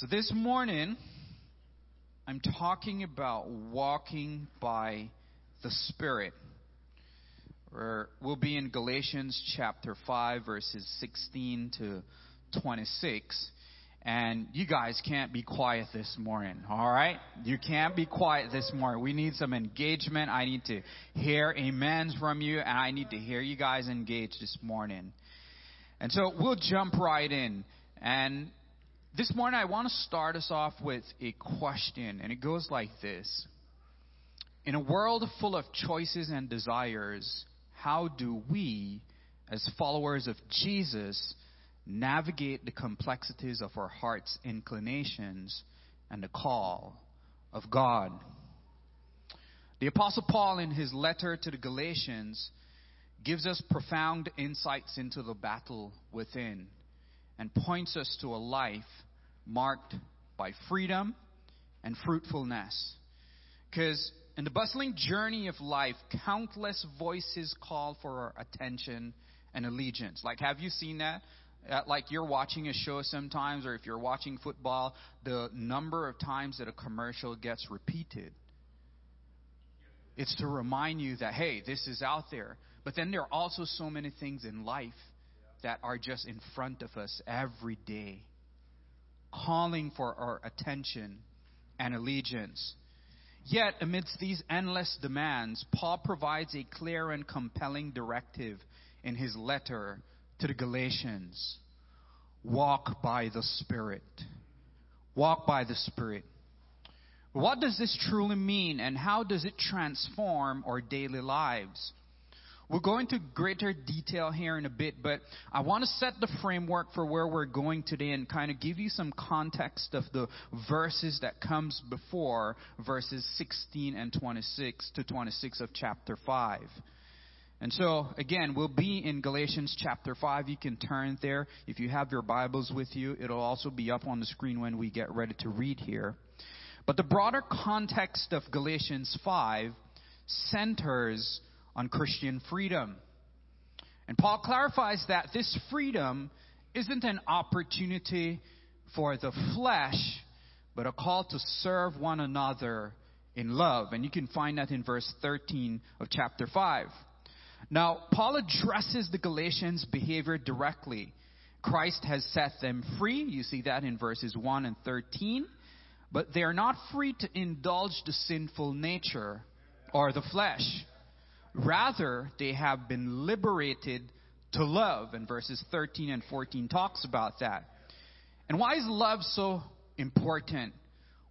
So this morning, I'm talking about walking by the Spirit. We're, we'll be in Galatians chapter 5, verses 16 to 26. And you guys can't be quiet this morning, alright? You can't be quiet this morning. We need some engagement. I need to hear amens from you, and I need to hear you guys engage this morning. And so we'll jump right in. And this morning I want to start us off with a question, and it goes like this. In a world full of choices and desires, how do we, as followers of Jesus, navigate the complexities of our heart's inclinations and the call of God? The Apostle Paul, in his letter to the Galatians, gives us profound insights into the battle within and points us to a life marked by freedom and fruitfulness. Because in the bustling journey of life, countless voices call for our attention and allegiance. Like, have you seen that? Uh, like you're watching a show sometimes, or if you're watching football, the number of times that a commercial gets repeated. It's to remind you that, hey, this is out there. But then there are also so many things in life that are just in front of us every day, calling for our attention and allegiance. Yet, amidst these endless demands, Paul provides a clear and compelling directive in his letter to the Galatians walk by the Spirit. Walk by the Spirit. What does this truly mean, and how does it transform our daily lives? We'll go into greater detail here in a bit, but I want to set the framework for where we're going today and kind of give you some context of the verses that comes before verses 16 and 26 to 26 of chapter 5. And so, again, we'll be in Galatians chapter 5. You can turn there. If you have your Bibles with you, it'll also be up on the screen when we get ready to read here. But the broader context of Galatians 5 centers on Christian freedom. And Paul clarifies that this freedom isn't an opportunity for the flesh, but a call to serve one another in love. And you can find that in verse 13 of chapter 5. Now, Paul addresses the Galatians' behavior directly. Christ has set them free. You see that in verses 1 and 13. But they are not free to indulge the sinful nature or the flesh. Rather, they have been liberated to love. And verses 13 and 14 talks about that. And why is love so important?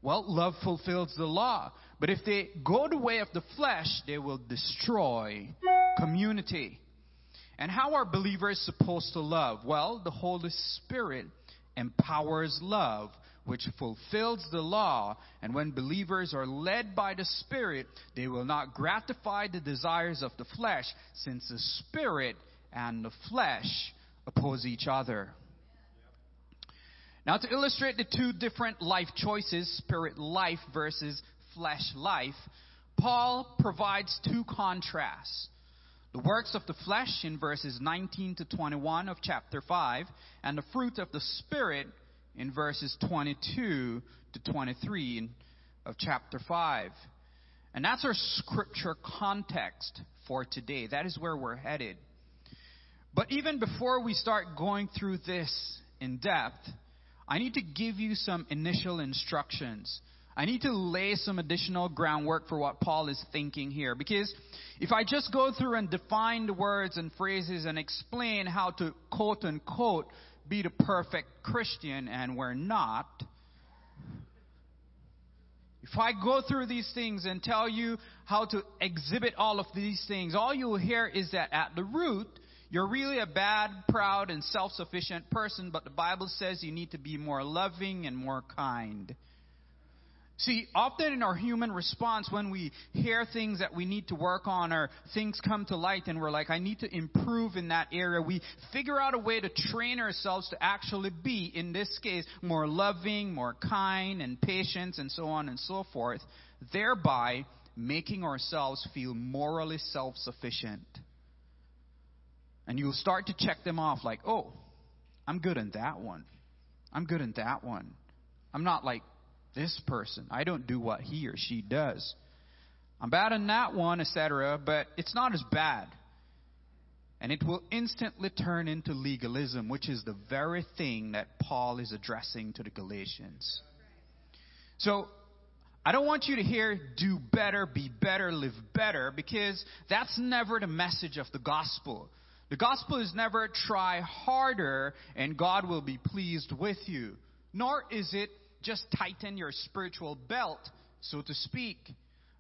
Well, love fulfills the law. But if they go the way of the flesh, they will destroy community. And how are believers supposed to love? Well, the Holy Spirit empowers love which fulfills the law. And when believers are led by the Spirit, they will not gratify the desires of the flesh, since the Spirit and the flesh oppose each other. Now, to illustrate the two different life choices, spirit life versus flesh life, Paul provides two contrasts. The works of the flesh in verses 19 to 21 of chapter 5, and the fruit of the Spirit in verses 22 to 23 of chapter 5. And that's our scripture context for today. That is where we're headed. But even before we start going through this in depth, I need to give you some initial instructions. I need to lay some additional groundwork for what Paul is thinking here. Because if I just go through and define the words and phrases and explain how to quote unquote be the perfect Christian and we're not. If I go through these things and tell you how to exhibit all of these things, all you'll hear is that at the root, you're really a bad, proud, and self sufficient person, but the Bible says you need to be more loving and more kind. See, often in our human response, when we hear things that we need to work on or things come to light and we're like, I need to improve in that area, we figure out a way to train ourselves to actually be, in this case, more loving, more kind, and patient, and so on and so forth, thereby making ourselves feel morally self sufficient. And you'll start to check them off like, oh, I'm good in that one. I'm good in that one. I'm not like this person. I don't do what he or she does. I'm bad in that one, etc., but it's not as bad. And it will instantly turn into legalism, which is the very thing that Paul is addressing to the Galatians. So, I don't want you to hear do better, be better, live better, because that's never the message of the gospel. The gospel is never try harder and God will be pleased with you. Nor is it just tighten your spiritual belt, so to speak.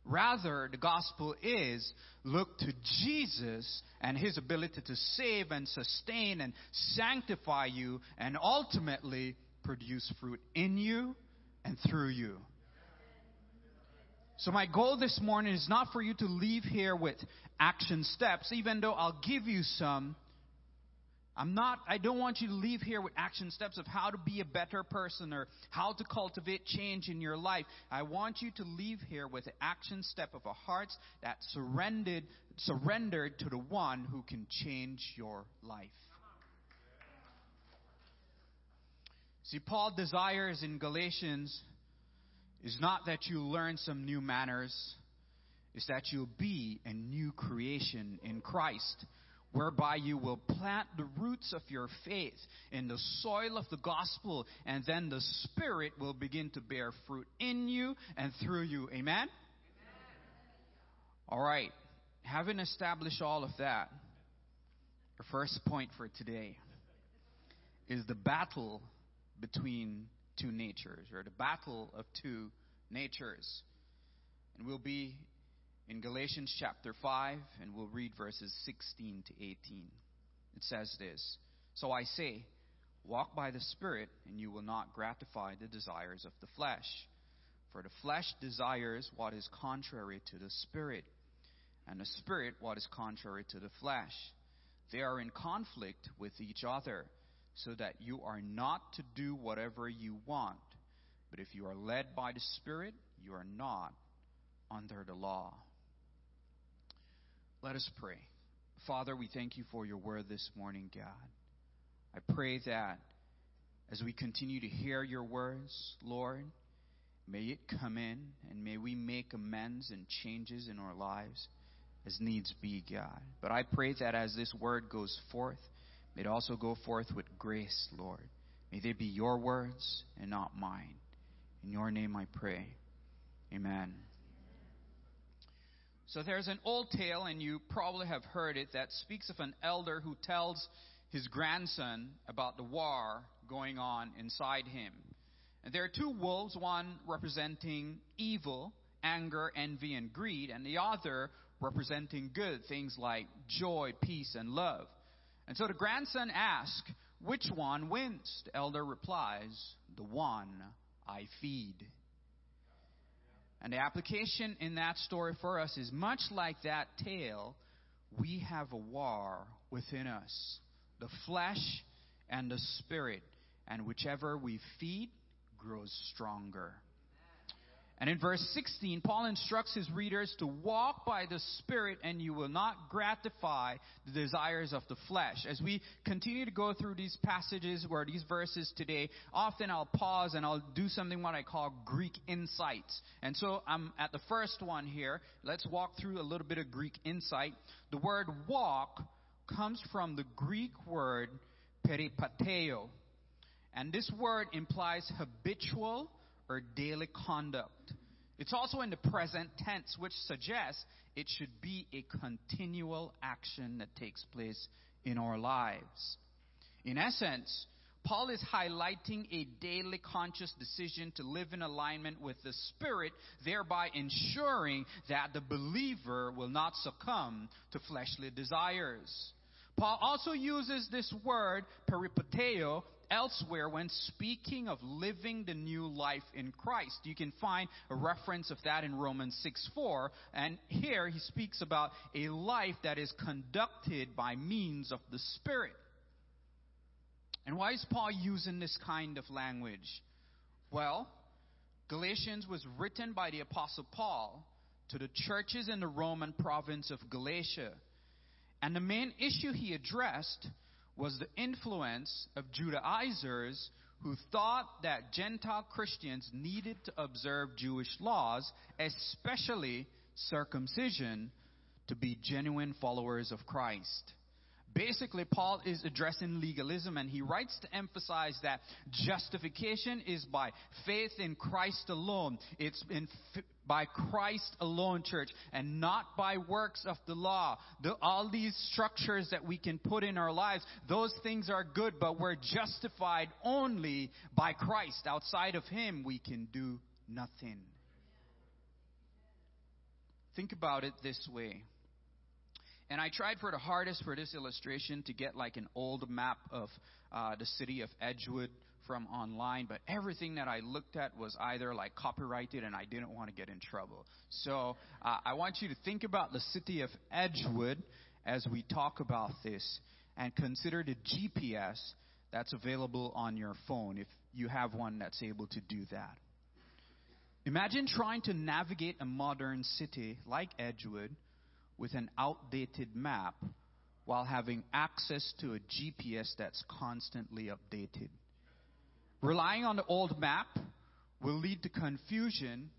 Rather, the gospel is look to Jesus and his ability to save and sustain and sanctify you and ultimately produce fruit in you and through you. So, my goal this morning is not for you to leave here with action steps, even though I'll give you some. I'm not, I don't want you to leave here with action steps of how to be a better person or how to cultivate change in your life. I want you to leave here with the action step of a heart that surrendered, surrendered to the one who can change your life. See, Paul desires in Galatians is not that you learn some new manners, it's that you'll be a new creation in Christ whereby you will plant the roots of your faith in the soil of the gospel, and then the Spirit will begin to bear fruit in you and through you. Amen? Amen. All right. Having established all of that, our first point for today is the battle between two natures, or the battle of two natures. And we'll be in Galatians chapter 5, and we'll read verses 16 to 18. It says this So I say, walk by the Spirit, and you will not gratify the desires of the flesh. For the flesh desires what is contrary to the Spirit, and the Spirit what is contrary to the flesh. They are in conflict with each other, so that you are not to do whatever you want. But if you are led by the Spirit, you are not under the law. Let us pray. Father, we thank you for your word this morning, God. I pray that as we continue to hear your words, Lord, may it come in and may we make amends and changes in our lives as needs be, God. But I pray that as this word goes forth, may it also go forth with grace, Lord. May they be your words and not mine. In your name I pray. Amen. So there's an old tale, and you probably have heard it, that speaks of an elder who tells his grandson about the war going on inside him. And there are two wolves, one representing evil, anger, envy, and greed, and the other representing good, things like joy, peace, and love. And so the grandson asks, Which one wins? The elder replies, The one I feed. And the application in that story for us is much like that tale, we have a war within us the flesh and the spirit. And whichever we feed grows stronger. And in verse 16, Paul instructs his readers to walk by the Spirit and you will not gratify the desires of the flesh. As we continue to go through these passages or these verses today, often I'll pause and I'll do something what I call Greek insights. And so I'm at the first one here. Let's walk through a little bit of Greek insight. The word walk comes from the Greek word peripateo. And this word implies habitual or daily conduct. It's also in the present tense, which suggests it should be a continual action that takes place in our lives. In essence, Paul is highlighting a daily conscious decision to live in alignment with the Spirit, thereby ensuring that the believer will not succumb to fleshly desires. Paul also uses this word, peripateo, elsewhere when speaking of living the new life in Christ. You can find a reference of that in Romans 6 4. And here he speaks about a life that is conducted by means of the Spirit. And why is Paul using this kind of language? Well, Galatians was written by the Apostle Paul to the churches in the Roman province of Galatia. And the main issue he addressed was the influence of Judaizers who thought that Gentile Christians needed to observe Jewish laws, especially circumcision, to be genuine followers of Christ. Basically, Paul is addressing legalism and he writes to emphasize that justification is by faith in Christ alone. It's in, by Christ alone, church, and not by works of the law. The, all these structures that we can put in our lives, those things are good, but we're justified only by Christ. Outside of Him, we can do nothing. Think about it this way. And I tried for the hardest for this illustration to get like an old map of uh, the city of Edgewood from online, but everything that I looked at was either like copyrighted and I didn't want to get in trouble. So uh, I want you to think about the city of Edgewood as we talk about this and consider the GPS that's available on your phone if you have one that's able to do that. Imagine trying to navigate a modern city like Edgewood with an outdated map while having access to a GPS that's constantly updated. Relying on the old map will lead to confusion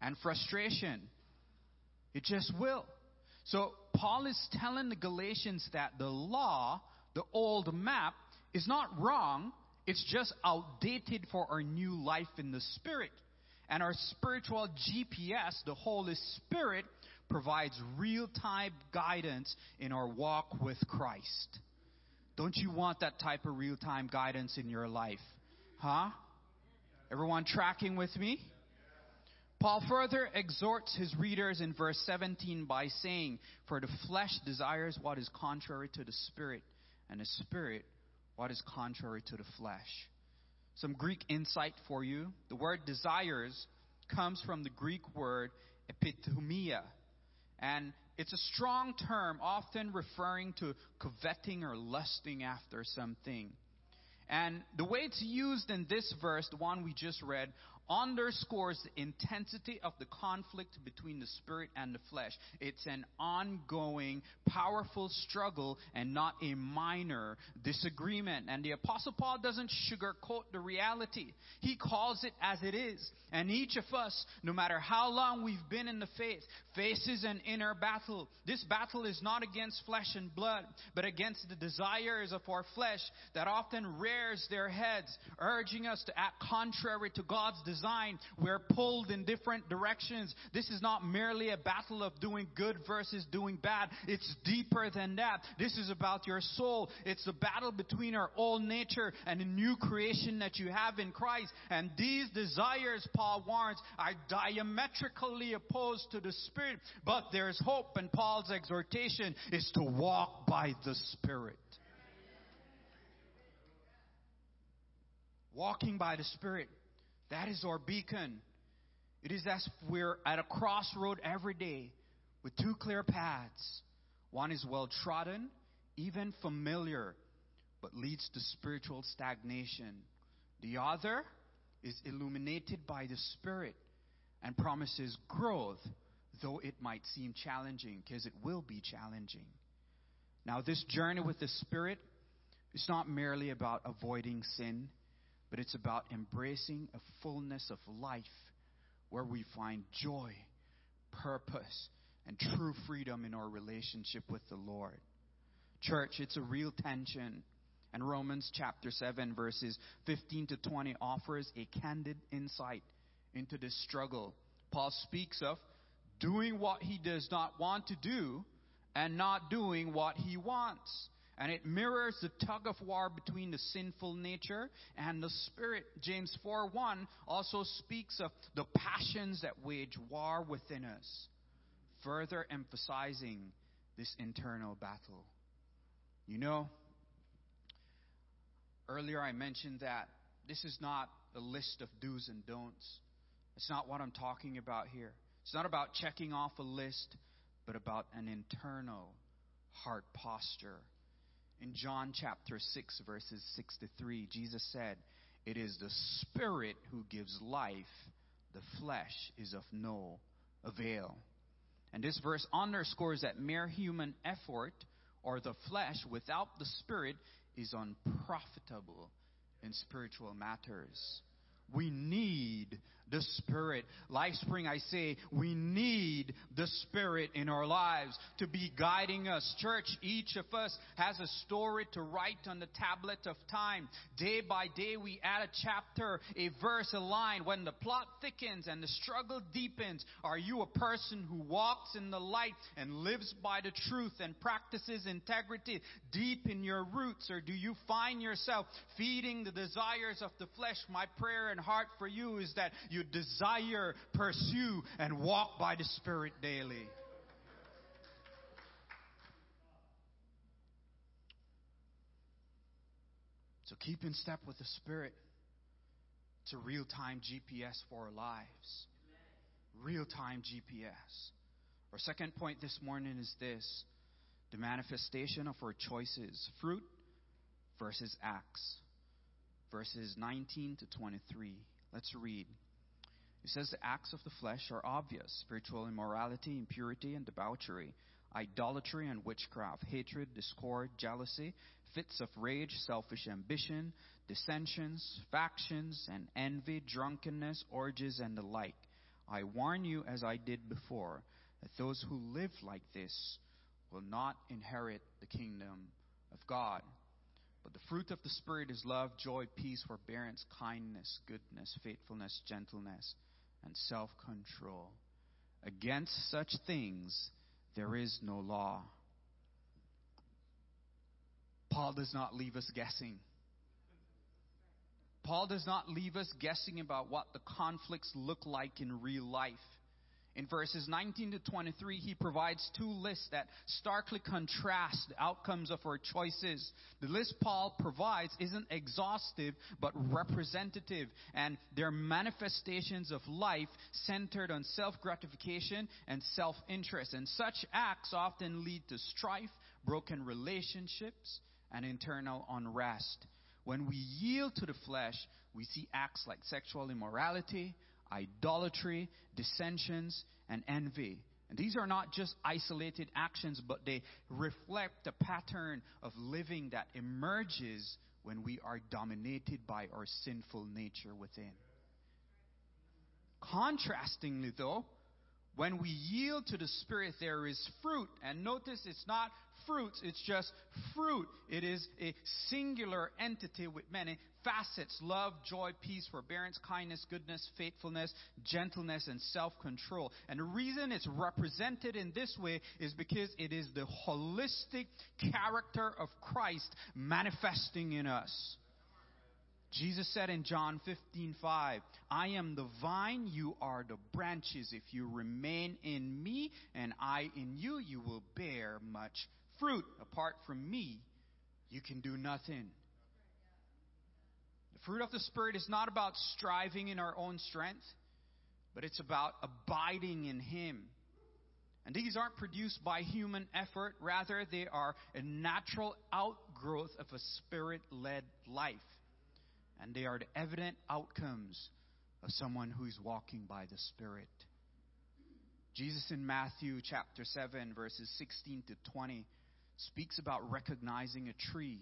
and frustration. It just will. So, Paul is telling the Galatians that the law, the old map, is not wrong, it's just outdated for our new life in the Spirit. And our spiritual GPS, the Holy Spirit, provides real time guidance in our walk with Christ. Don't you want that type of real time guidance in your life? Huh? Everyone tracking with me? Paul further exhorts his readers in verse 17 by saying, For the flesh desires what is contrary to the spirit, and the spirit what is contrary to the flesh. Some Greek insight for you. The word desires comes from the Greek word epithumia, and it's a strong term, often referring to coveting or lusting after something. And the way it's used in this verse, the one we just read, underscores the intensity of the conflict between the spirit and the flesh. It's an ongoing, powerful struggle and not a minor disagreement. And the Apostle Paul doesn't sugarcoat the reality. He calls it as it is. And each of us, no matter how long we've been in the faith, faces an inner battle. This battle is not against flesh and blood, but against the desires of our flesh that often rears their heads, urging us to act contrary to God's desire design. We're pulled in different directions. This is not merely a battle of doing good versus doing bad. It's deeper than that. This is about your soul. It's a battle between our old nature and the new creation that you have in Christ. And these desires, Paul warns, are diametrically opposed to the Spirit. But there's hope, and Paul's exhortation is to walk by the Spirit. Walking by the Spirit. That is our beacon. It is as we're at a crossroad every day with two clear paths. One is well trodden, even familiar, but leads to spiritual stagnation. The other is illuminated by the Spirit and promises growth, though it might seem challenging, because it will be challenging. Now, this journey with the Spirit is not merely about avoiding sin but it's about embracing a fullness of life where we find joy, purpose, and true freedom in our relationship with the Lord. Church, it's a real tension. And Romans chapter 7, verses 15 to 20 offers a candid insight into this struggle. Paul speaks of doing what he does not want to do and not doing what he wants. And it mirrors the tug of war between the sinful nature and the spirit. James 4 1 also speaks of the passions that wage war within us, further emphasizing this internal battle. You know, earlier I mentioned that this is not a list of do's and don'ts. It's not what I'm talking about here. It's not about checking off a list, but about an internal heart posture in John chapter 6, verses 6 to 3, Jesus said, It is the Spirit who gives life, the flesh is of no avail. And this verse underscores that mere human effort or the flesh without the Spirit is unprofitable in spiritual matters. We need the Spirit. Life Spring, I say, we need the Spirit in our lives to be guiding us. Church, each of us has a story to write on the tablet of time. Day by day, we add a chapter, a verse, a line. When the plot thickens and the struggle deepens, are you a person who walks in the light and lives by the truth and practices integrity deep in your roots? Or do you find yourself feeding the desires of the flesh? My prayer and heart for you is that you you desire, pursue, and walk by the Spirit daily. So keep in step with the Spirit. It's a real time GPS for our lives. Real time GPS. Our second point this morning is this the manifestation of our choices fruit versus acts. Verses 19 to 23. Let's read. He says the acts of the flesh are obvious spiritual immorality, impurity, and debauchery, idolatry and witchcraft, hatred, discord, jealousy, fits of rage, selfish ambition, dissensions, factions, and envy, drunkenness, orgies, and the like. I warn you, as I did before, that those who live like this will not inherit the kingdom of God. But the fruit of the Spirit is love, joy, peace, forbearance, kindness, goodness, faithfulness, gentleness and self control. Against such things there is no law. Paul does not leave us guessing. Paul does not leave us guessing about what the conflicts look like in real life. In verses 19 to 23, he provides two lists that starkly contrast the outcomes of our choices. The list Paul provides isn't exhaustive, but representative, and they're manifestations of life centered on self gratification and self interest. And such acts often lead to strife, broken relationships, and internal unrest. When we yield to the flesh, we see acts like sexual immorality, idolatry, dissensions, and envy. And these are not just isolated actions, but they reflect the pattern of living that emerges when we are dominated by our sinful nature within. Contrastingly, though, when we yield to the Spirit, there is fruit. And notice it's not fruits, it's just fruit. It is a singular entity with many facets love, joy, peace, forbearance, kindness, goodness, faithfulness, gentleness, and self control. And the reason it's represented in this way is because it is the holistic character of Christ manifesting in us. Jesus said in John 15:5, "I am the vine, you are the branches. If you remain in me and I in you, you will bear much fruit. Apart from me, you can do nothing." Fruit of the spirit is not about striving in our own strength, but it's about abiding in him. And these aren't produced by human effort, rather they are a natural outgrowth of a spirit-led life and they are the evident outcomes of someone who is walking by the Spirit. Jesus in Matthew chapter 7, verses 16 to 20, speaks about recognizing a tree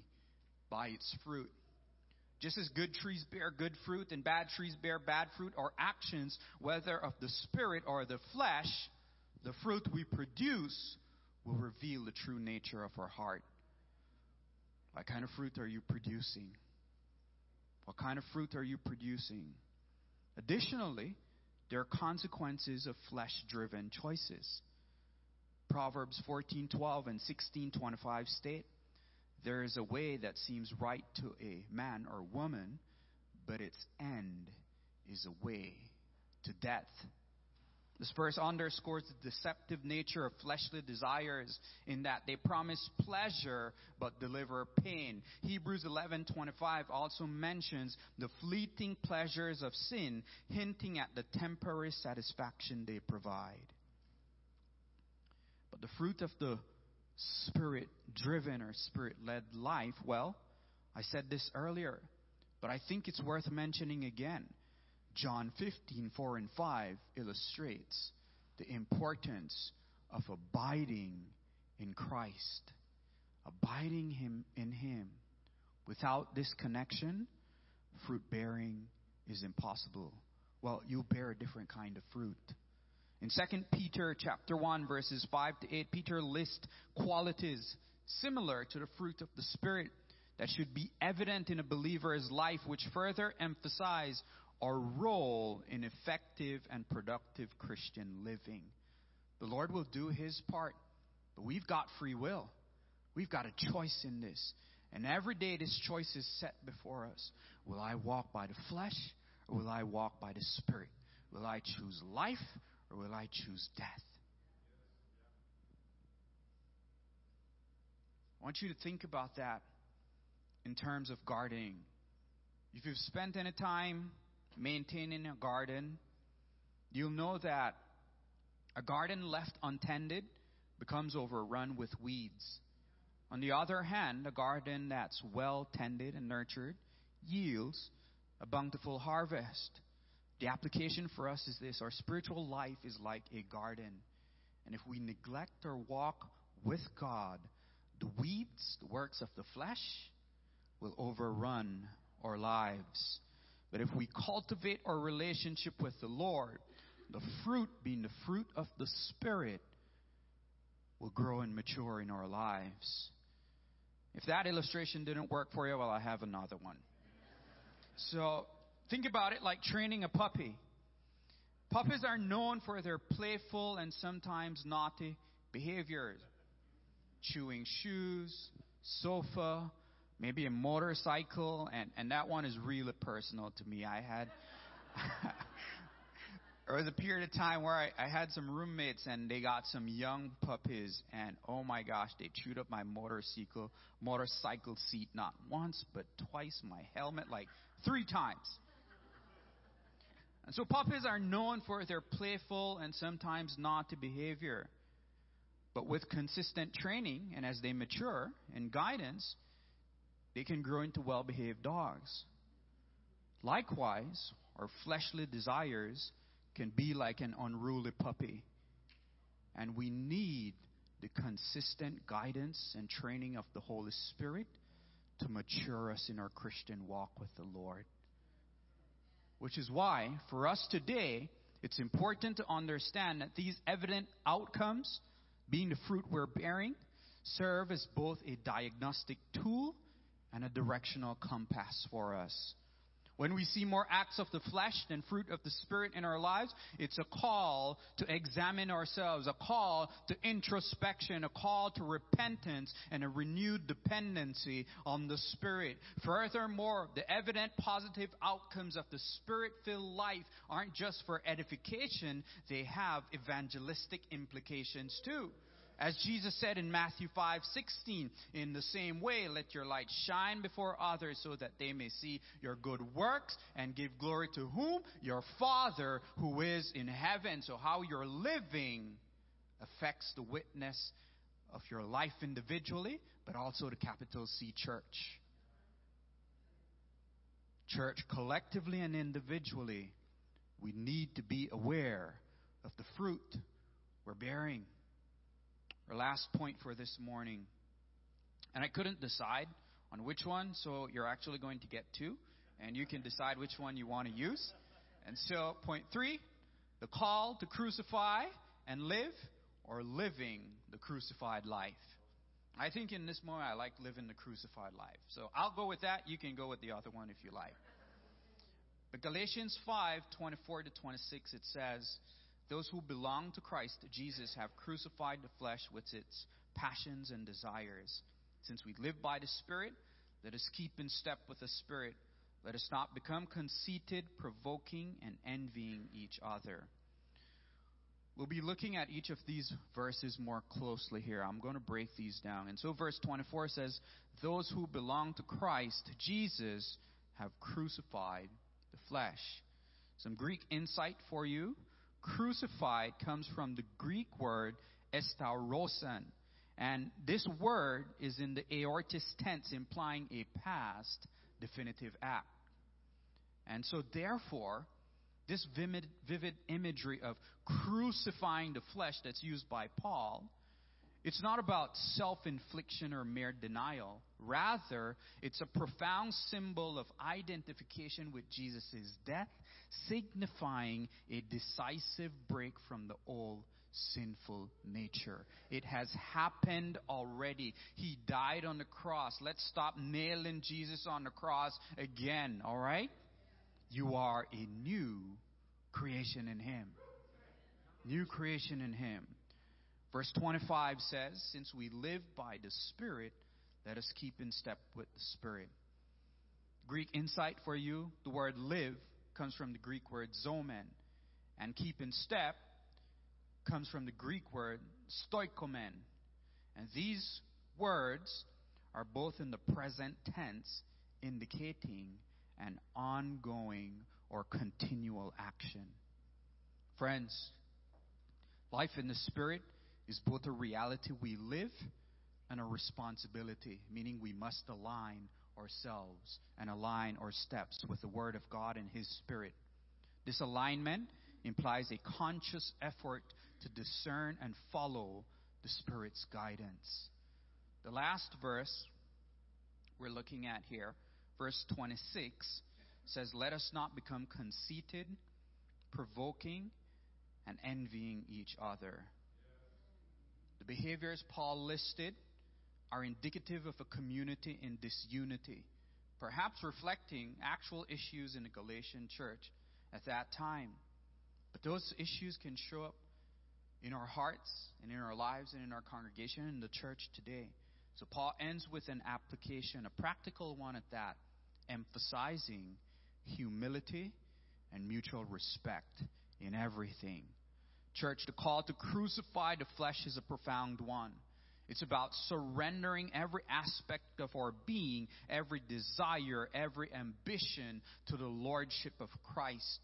by its fruit. Just as good trees bear good fruit and bad trees bear bad fruit, our actions, whether of the Spirit or the flesh, the fruit we produce will reveal the true nature of our heart. What kind of fruit are you producing? What kind of fruit are you producing? Additionally, there are consequences of flesh-driven choices. Proverbs 14:12 and 16:25 state, "There is a way that seems right to a man or woman, but its end is a way to death." This verse underscores the deceptive nature of fleshly desires in that they promise pleasure but deliver pain. Hebrews 11:25 also mentions the fleeting pleasures of sin, hinting at the temporary satisfaction they provide. But the fruit of the spirit driven or spirit led life, well, I said this earlier, but I think it's worth mentioning again. John 15, 4 and 5 illustrates the importance of abiding in Christ, abiding him in Him. Without this connection, fruit bearing is impossible. Well, you bear a different kind of fruit. In 2 Peter chapter 1 verses 5 to 8, Peter lists qualities similar to the fruit of the Spirit that should be evident in a believer's life, which further emphasize our role in effective and productive Christian living. The Lord will do His part, but we've got free will. We've got a choice in this. And every day this choice is set before us. Will I walk by the flesh or will I walk by the Spirit? Will I choose life or will I choose death? I want you to think about that in terms of gardening. If you've spent any time maintaining a garden, you'll know that a garden left untended becomes overrun with weeds. On the other hand, a garden that's well tended and nurtured yields a bountiful harvest. The application for us is this our spiritual life is like a garden. And if we neglect our walk with God, the weeds, the works of the flesh, will overrun our lives. But if we cultivate our relationship with the Lord, the fruit being the fruit of the Spirit, will grow and mature in our lives. If that illustration didn't work for you, well, I have another one. So think about it like training a puppy. Puppies are known for their playful and sometimes naughty behaviors. Chewing shoes, sofa, maybe a motorcycle, and, and that one is really personal to me. I had there was a period of time where I, I had some roommates and they got some young puppies and oh my gosh, they chewed up my motorcycle motorcycle seat not once but twice, my helmet like three times. And so puppies are known for their playful and sometimes naughty behavior. But with consistent training and as they mature and guidance, they can grow into well behaved dogs. Likewise, our fleshly desires can be like an unruly puppy. And we need the consistent guidance and training of the Holy Spirit to mature us in our Christian walk with the Lord. Which is why, for us today, it's important to understand that these evident outcomes, being the fruit we're bearing, serve as both a diagnostic tool and a directional compass for us. When we see more acts of the flesh than fruit of the Spirit in our lives, it's a call to examine ourselves, a call to introspection, a call to repentance, and a renewed dependency on the Spirit. Furthermore, the evident positive outcomes of the Spirit filled life aren't just for edification, they have evangelistic implications too. As Jesus said in Matthew 5:16, in the same way let your light shine before others so that they may see your good works and give glory to whom? Your Father who is in heaven. So how you're living affects the witness of your life individually, but also the capital C church. Church collectively and individually, we need to be aware of the fruit we're bearing. Our last point for this morning. And I couldn't decide on which one, so you're actually going to get two, and you can decide which one you want to use. And so, point three the call to crucify and live, or living the crucified life. I think in this moment I like living the crucified life. So I'll go with that. You can go with the other one if you like. But Galatians 5 24 to 26, it says, those who belong to Christ Jesus have crucified the flesh with its passions and desires. Since we live by the Spirit, let us keep in step with the Spirit. Let us not become conceited, provoking, and envying each other. We'll be looking at each of these verses more closely here. I'm going to break these down. And so, verse 24 says, Those who belong to Christ Jesus have crucified the flesh. Some Greek insight for you crucified comes from the Greek word estaurosan. And this word is in the aorist tense, implying a past definitive act. And so, therefore, this vivid, vivid imagery of crucifying the flesh that's used by Paul it's not about self infliction or mere denial. Rather, it's a profound symbol of identification with Jesus' death, signifying a decisive break from the old sinful nature. It has happened already. He died on the cross. Let's stop nailing Jesus on the cross again, alright? You are a new creation in Him. New creation in Him. Verse 25 says, Since we live by the Spirit, let us keep in step with the Spirit. Greek insight for you the word live comes from the Greek word zomen, and keep in step comes from the Greek word stoikomen. And these words are both in the present tense, indicating an ongoing or continual action. Friends, life in the Spirit is both a reality we live and a responsibility, meaning we must align ourselves and align our steps with the Word of God and His Spirit. This alignment implies a conscious effort to discern and follow the Spirit's guidance. The last verse we're looking at here, verse 26, says, Let us not become conceited, provoking, and envying each other. The behaviors Paul listed are indicative of a community in disunity, perhaps reflecting actual issues in the Galatian church at that time. But those issues can show up in our hearts and in our lives and in our congregation and the church today. So Paul ends with an application, a practical one at that, emphasizing humility and mutual respect in everything. Church, the call to crucify the flesh is a profound one. It's about surrendering every aspect of our being, every desire, every ambition to the Lordship of Christ.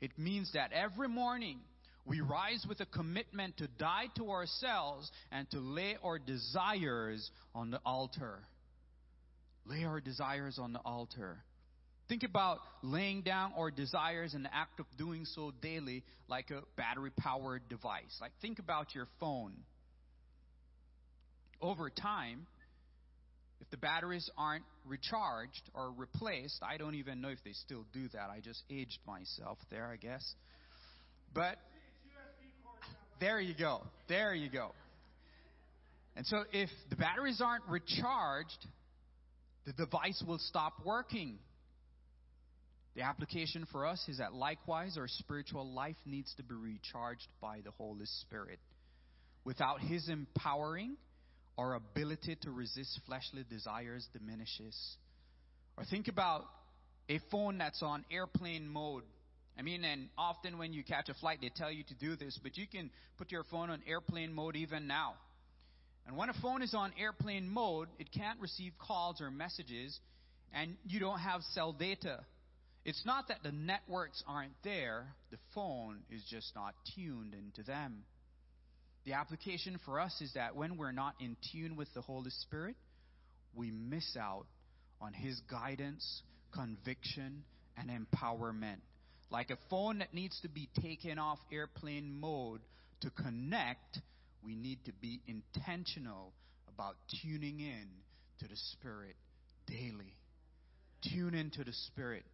It means that every morning we rise with a commitment to die to ourselves and to lay our desires on the altar. Lay our desires on the altar. Think about laying down our desires and the act of doing so daily like a battery powered device. Like, think about your phone. Over time, if the batteries aren't recharged or replaced, I don't even know if they still do that. I just aged myself there, I guess. But there you go. There you go. And so if the batteries aren't recharged, the device will stop working. The application for us is that likewise our spiritual life needs to be recharged by the Holy Spirit. Without His empowering, our ability to resist fleshly desires diminishes. Or think about a phone that's on airplane mode. I mean, and often when you catch a flight, they tell you to do this, but you can put your phone on airplane mode even now. And when a phone is on airplane mode, it can't receive calls or messages, and you don't have cell data. It's not that the networks aren't there, the phone is just not tuned into them. The application for us is that when we're not in tune with the Holy Spirit, we miss out on His guidance, conviction, and empowerment. Like a phone that needs to be taken off airplane mode to connect, we need to be intentional about tuning in to the Spirit daily. Tune into the Spirit.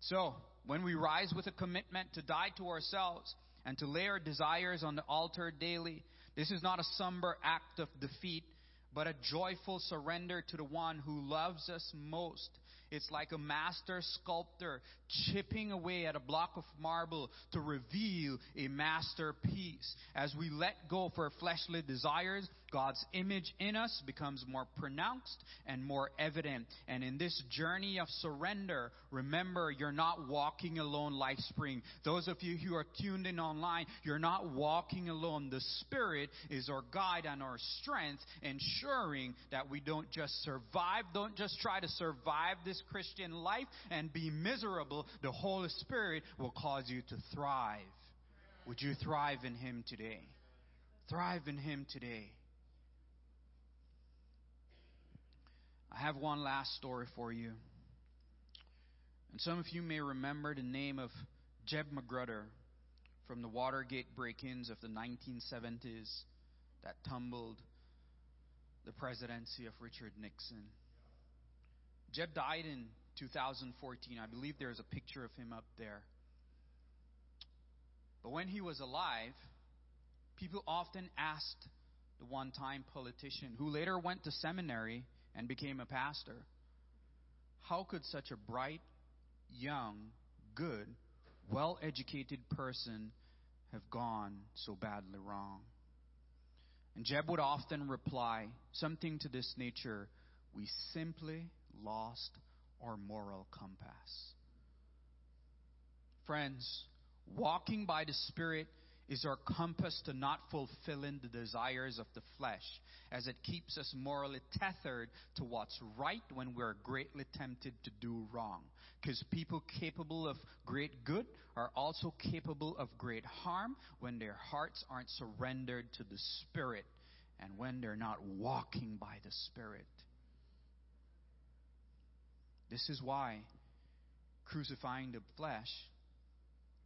So, when we rise with a commitment to die to ourselves and to lay our desires on the altar daily, this is not a somber act of defeat, but a joyful surrender to the one who loves us most it's like a master sculptor chipping away at a block of marble to reveal a masterpiece. As we let go for fleshly desires, God's image in us becomes more pronounced and more evident. And in this journey of surrender, remember you're not walking alone, LifeSpring. Those of you who are tuned in online, you're not walking alone. The Spirit is our guide and our strength, ensuring that we don't just survive, don't just try to survive this Christian life and be miserable, the Holy Spirit will cause you to thrive. Would you thrive in Him today? Thrive in Him today. I have one last story for you. And some of you may remember the name of Jeb Magruder from the Watergate break ins of the 1970s. that tumbled the presidency of Richard Nixon. Jeb died in 2014. I believe there's a picture of him up there. But when he was alive, people often asked the one time politician, who later went to seminary and became a pastor, how could such a bright, young, good, well educated person have gone so badly wrong? And Jeb would often reply something to this nature We simply lost our moral compass. Friends, walking by the Spirit is our compass to not fulfilling the desires of the flesh, as it keeps us morally tethered to what's right when we're greatly tempted to do wrong. Because people capable of great good are also capable of great harm when their hearts aren't surrendered to the Spirit and when they're not walking by the Spirit. This is why crucifying the flesh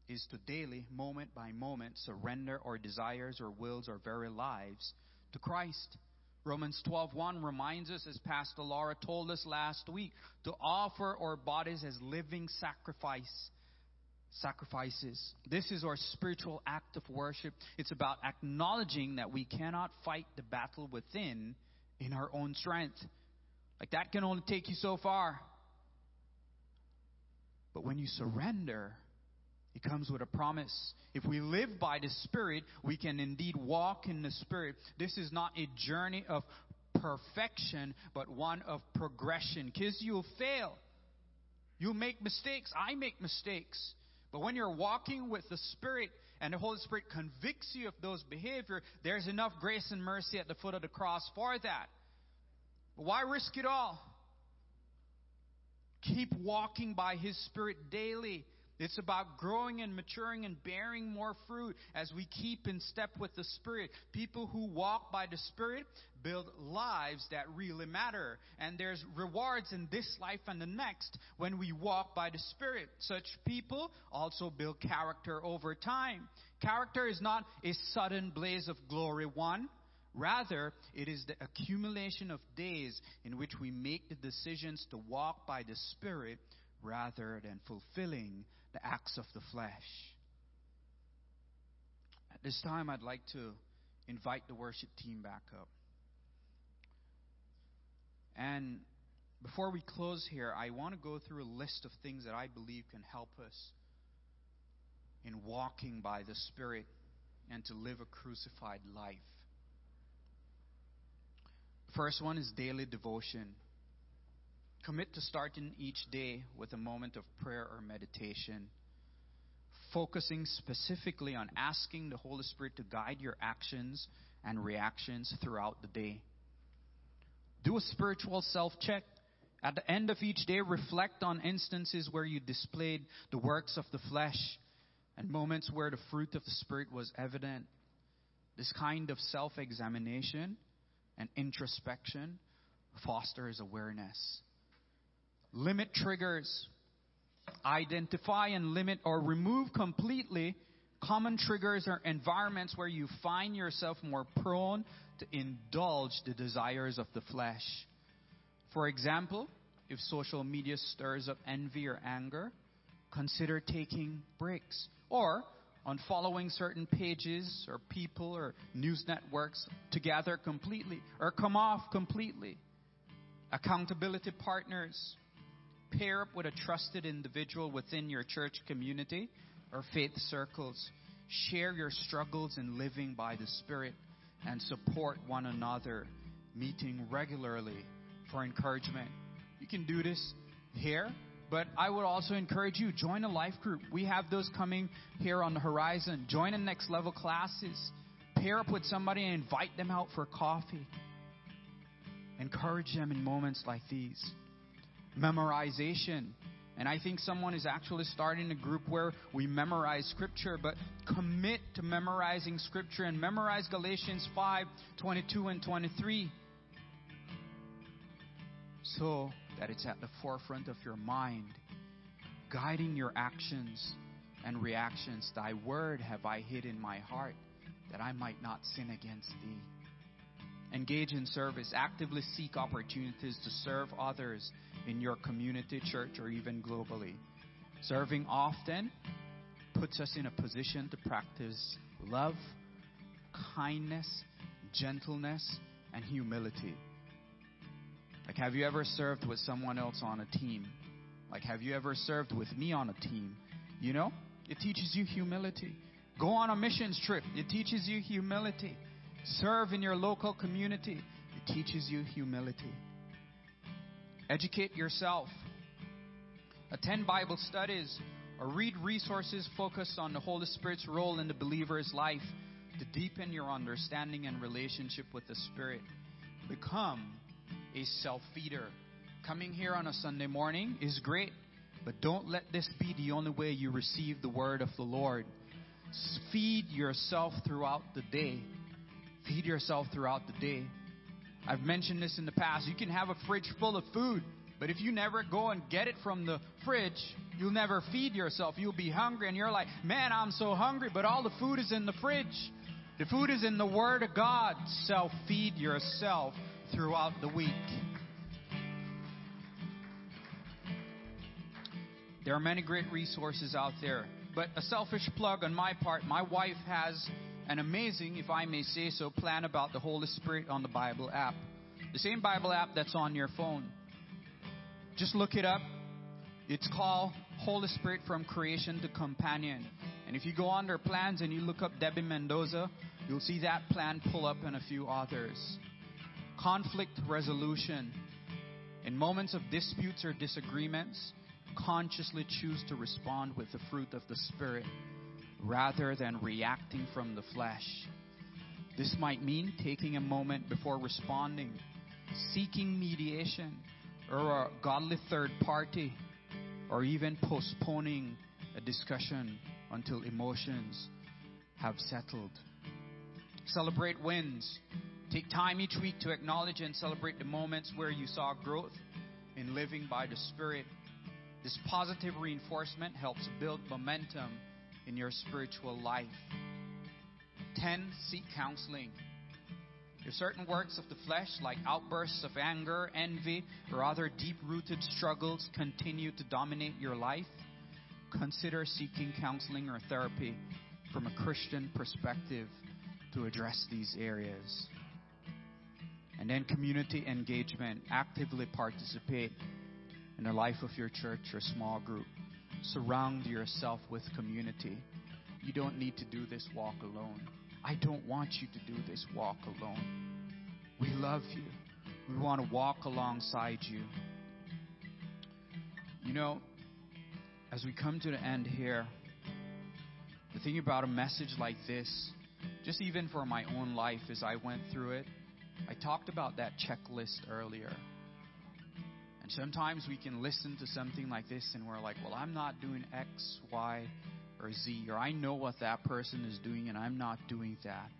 is to daily, moment by moment, surrender our desires, our wills, our very lives to Christ. Romans 12:1 reminds us, as Pastor Laura told us last week, to offer our bodies as living sacrifice, sacrifices. This is our spiritual act of worship. It's about acknowledging that we cannot fight the battle within in our own strength. Like that can only take you so far. But when you surrender, it comes with a promise. If we live by the Spirit, we can indeed walk in the Spirit. This is not a journey of perfection, but one of progression. Because you'll fail. You'll make mistakes. I make mistakes. But when you're walking with the Spirit and the Holy Spirit convicts you of those behavior, there's enough grace and mercy at the foot of the cross for that. But why risk it all? Keep walking by His Spirit daily. It's about growing and maturing and bearing more fruit as we keep in step with the Spirit. People who walk by the Spirit build lives that really matter. And there's rewards in this life and the next when we walk by the Spirit. Such people also build character over time. Character is not a sudden blaze of glory one. Rather, it is the accumulation of days in which we make the decisions to walk by the Spirit rather than fulfilling the acts of the flesh. At this time, I'd like to invite the worship team back up. And before we close here, I want to go through a list of things that I believe can help us in walking by the Spirit and to live a crucified life. First one is daily devotion. Commit to starting each day with a moment of prayer or meditation, focusing specifically on asking the Holy Spirit to guide your actions and reactions throughout the day. Do a spiritual self check. At the end of each day, reflect on instances where you displayed the works of the flesh and moments where the fruit of the Spirit was evident. This kind of self examination and introspection fosters awareness. Limit triggers. Identify and limit or remove completely common triggers or environments where you find yourself more prone to indulge the desires of the flesh. For example, if social media stirs up envy or anger, consider taking breaks or unfollowing certain pages or people or news networks together completely or come off completely. Accountability partners pair up with a trusted individual within your church community or faith circles. Share your struggles in living by the Spirit and support one another, meeting regularly for encouragement. You can do this here, but I would also encourage you join a life group. We have those coming here on the horizon. Join the next level classes. Pair up with somebody and invite them out for coffee. Encourage them in moments like these memorization. And I think someone is actually starting a group where we memorize scripture, but commit to memorizing scripture and memorize Galatians 5 22 and 23 so that it's at the forefront of your mind, guiding your actions and reactions. Thy word have I hid in my heart that I might not sin against thee. engage in service, actively seek opportunities to serve others in your community, church, or even globally. Serving often puts us in a position to practice love, kindness, gentleness, and humility. Like, have you ever served with someone else on a team? Like, have you ever served with me on a team? You know, it teaches you humility. Go on a missions trip, it teaches you humility. Serve in your local community, it teaches you humility. Educate yourself. Attend Bible studies or read resources focused on the Holy Spirit's role in the believer's life to deepen your understanding and relationship with the Spirit. Become a self feeder. Coming here on a Sunday morning is great, but don't let this be the only way you receive the word of the Lord. Feed yourself throughout the day. Feed yourself throughout the day. I've mentioned this in the past. You can have a fridge full of food, but if you never go and get it from the fridge, you'll never feed yourself. You'll be hungry, and you're like, man, I'm so hungry, but all the food is in the fridge. The food is in the Word of God. Self feed yourself throughout the week. There are many great resources out there. But a selfish plug on my part, my wife has an amazing, if I may say so, plan about the Holy Spirit on the Bible app. The same Bible app that's on your phone. Just look it up. It's called Holy Spirit from Creation to Companion. And if you go under plans and you look up Debbie Mendoza, you'll see that plan pull up and a few others. Conflict resolution. In moments of disputes or disagreements, consciously choose to respond with the fruit of the Spirit rather than reacting from the flesh. This might mean taking a moment before responding, seeking mediation or a godly third party, or even postponing a discussion until emotions have settled. Celebrate wins. Take time each week to acknowledge and celebrate the moments where you saw growth in living by the Spirit. This positive reinforcement helps build momentum in your spiritual life. 10. Seek counseling. If certain works of the flesh, like outbursts of anger, envy, or other deep rooted struggles, continue to dominate your life, consider seeking counseling or therapy from a Christian perspective to address these areas. And then community engagement. Actively participate in the life of your church or small group. Surround yourself with community. You don't need to do this walk alone. I don't want you to do this walk alone. We love you. We want to walk alongside you. You know, as we come to the end here, the thing about a message like this, just even for my own life as I went through it, I talked about that checklist earlier. And sometimes we can listen to something like this and we're like, well, I'm not doing X, Y, or Z, or I know what that person is doing and I'm not doing that.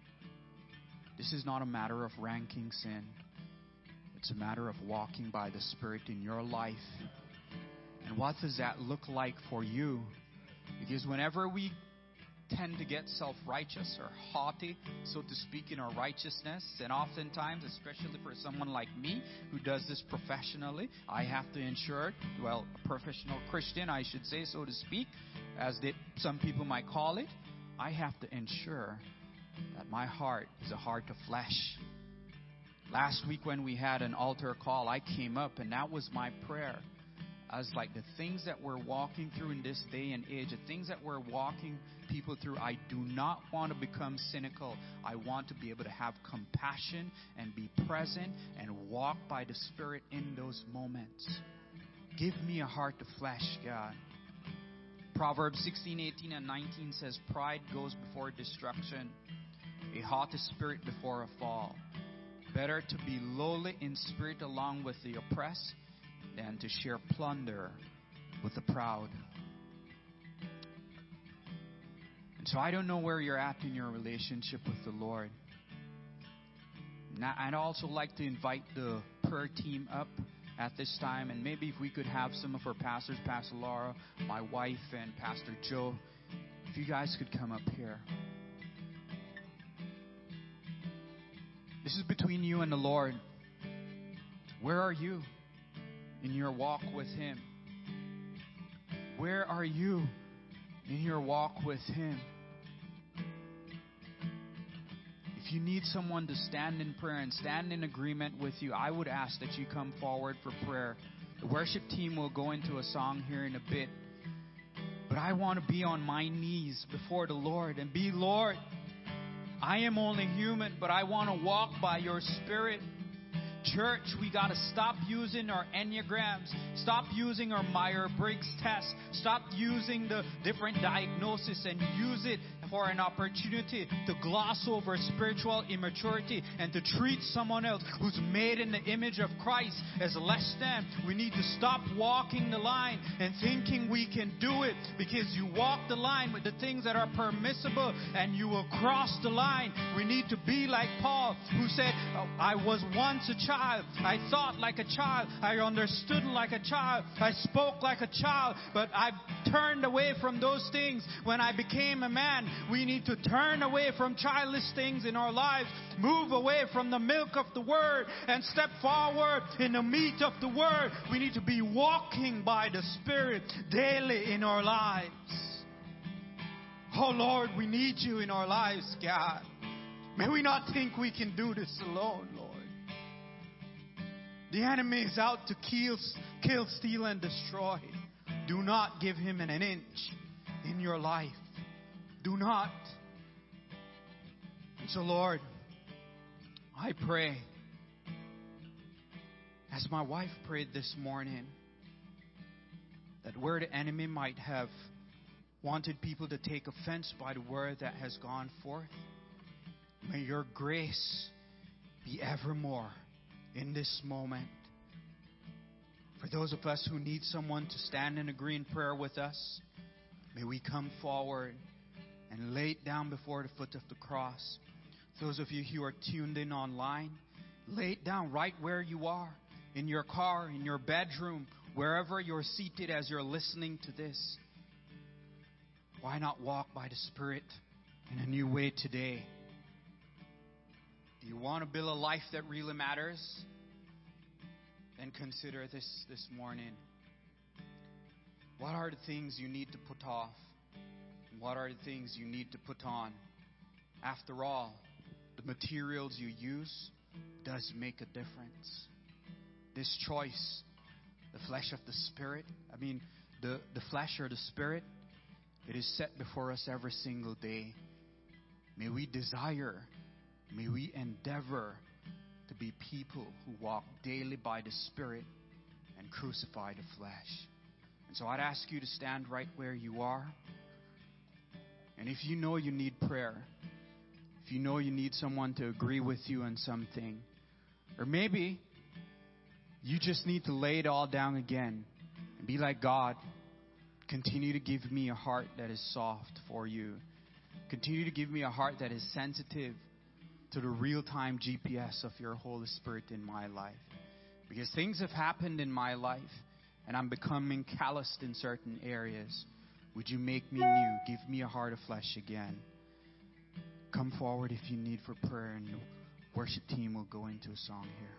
This is not a matter of ranking sin, it's a matter of walking by the Spirit in your life. And what does that look like for you? Because whenever we tend to get self righteous or haughty, so to speak, in our righteousness. And oftentimes, especially for someone like me who does this professionally, I have to ensure, well, a professional Christian, I should say, so to speak, as they, some people might call it, I have to ensure that my heart is a heart of flesh. Last week, when we had an altar call, I came up, and that was my prayer as like the things that we're walking through in this day and age, the things that we're walking people through, I do not want to become cynical. I want to be able to have compassion and be present and walk by the Spirit in those moments. Give me a heart of flesh, God. Proverbs 16, 18, and 19 says, Pride goes before destruction, a haughty spirit before a fall. Better to be lowly in spirit along with the oppressed than to share plunder with the proud. And so I don't know where you're at in your relationship with the Lord. Now, I'd also like to invite the prayer team up at this time, and maybe if we could have some of our pastors, Pastor Laura, my wife, and Pastor Joe, if you guys could come up here. This is between you and the Lord. Where are you in your walk with Him? Where are you in your walk with Him? If you need someone to stand in prayer and stand in agreement with you, I would ask that you come forward for prayer. The worship team will go into a song here in a bit. But I want to be on my knees before the Lord and be, Lord, I am only human, but I want to walk by your Spirit. Church, we got to stop using our Enneagrams, stop using our Meyer Briggs test, stop using the different diagnosis and use it for an opportunity to gloss over spiritual immaturity and to treat someone else who's made in the image of Christ as less than. We need to stop walking the line and thinking we can do it because you walk the line with the things that are permissible and you will cross the line. We need to be like Paul who said, oh, I was once a child. I thought like a child. I understood like a child. I spoke like a child, but I turned away from those things when I became a man. We need to turn away from childish things in our lives, move away from the milk of the Word, and step forward in the meat of the Word. We need to be walking by the Spirit daily in our lives. Oh Lord, we need you in our lives, God. May we not think we can do this alone, Lord. The enemy is out to kill, kill, steal, and destroy. Do not give him an inch in your life. Do not. And so, Lord, I pray, as my wife prayed this morning, that where the enemy might have wanted people to take offense by the word that has gone forth, may your grace be evermore in this moment. For those of us who need someone to stand and agree in prayer with us, may we come forward and lay it down before the foot of the cross. Those of you who are tuned in online, lay it down right where you are in your car, in your bedroom, wherever you're seated as you're listening to this. Why not walk by the Spirit in a new way today? Do you want to build a life that really matters? Then consider this this morning. What are the things you need to put off? What are the things you need to put on? After all, the materials you use does make a difference. This choice, the flesh of the spirit, I mean, the, the flesh or the spirit, it is set before us every single day. May we desire, may we endeavor be people who walk daily by the Spirit and crucify the flesh. And so I'd ask you to stand right where you are. And if you know you need prayer, if you know you need someone to agree with you on something, or maybe you just need to lay it all down again and be like God. Continue to give me a heart that is soft for you. Continue to give me a heart that is sensitive to the real time GPS of your Holy Spirit in my life. Because things have happened in my life and I'm becoming calloused in certain areas. Would you make me new? Give me a heart of flesh again. Come forward if you need for prayer, and the worship team will go into a song here.